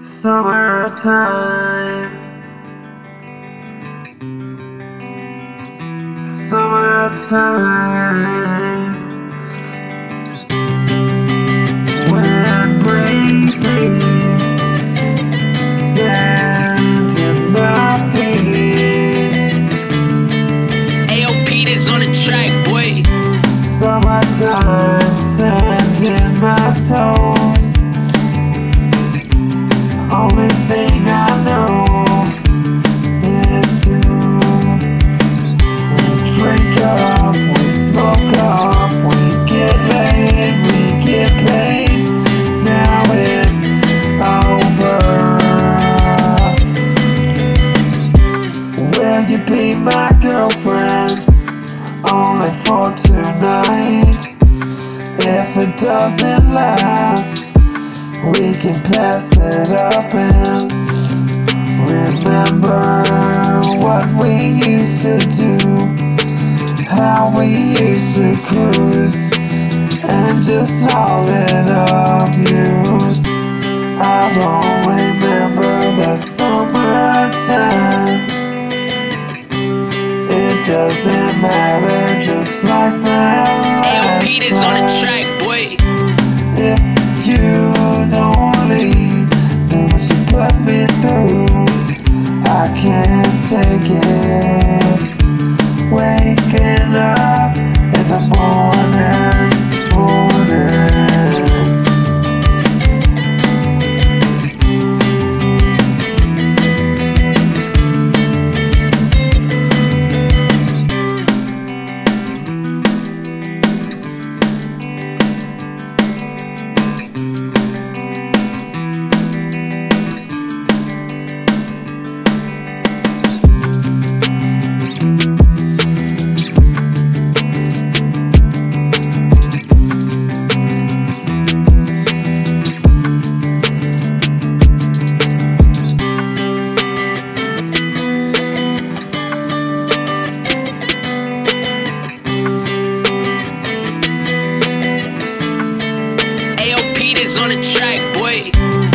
Summertime. Summertime. When breezy sand in my feet. Ayo, Peters on the track, boy. Summertime sand Will you be my girlfriend? Only for tonight. If it doesn't last. We can pass it up and remember what we used to do, how we used to cruise, and just all it abuse. I don't remember It doesn't matter, just like that. Peters on the track, boy. If you only knew what you put me through, I can't take it. Waking up on the track, boy.